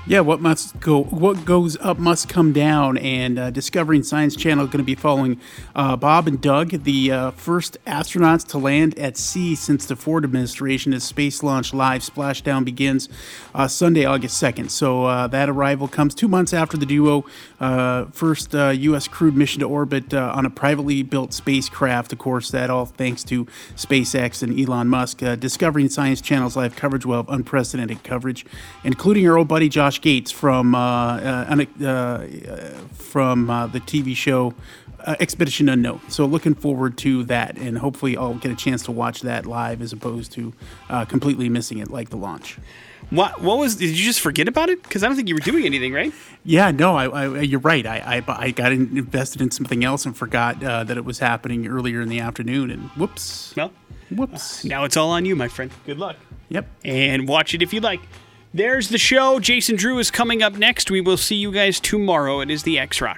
Yeah, what must go, what goes up must come down, and uh, Discovering Science Channel is going to be following uh, Bob and Doug, the uh, first astronauts to land at sea since the Ford administration. As Space Launch Live Splashdown begins uh, Sunday, August second. So uh, that arrival comes two months after the duo uh, first uh, U.S. crewed mission to orbit uh, on a privately built spacecraft. Of course, that all thanks to SpaceX and Elon Musk. Uh, Discovering Science Channel's live coverage will have unprecedented coverage, including our old buddy Josh Gates from uh, uh, from the TV show Expedition Unknown. So looking forward to that, and hopefully I'll get a chance to watch that live as opposed to completely missing it like the launch. What what was? Did you just forget about it? Because I don't think you were doing anything, right? Yeah, no, I, I, you're right. I, I, I got invested in something else and forgot uh, that it was happening earlier in the afternoon, and whoops, Well, whoops. now it's all on you, my friend. Good luck. Yep. and watch it if you like. There's the show. Jason Drew is coming up next. We will see you guys tomorrow. It is the X Rock.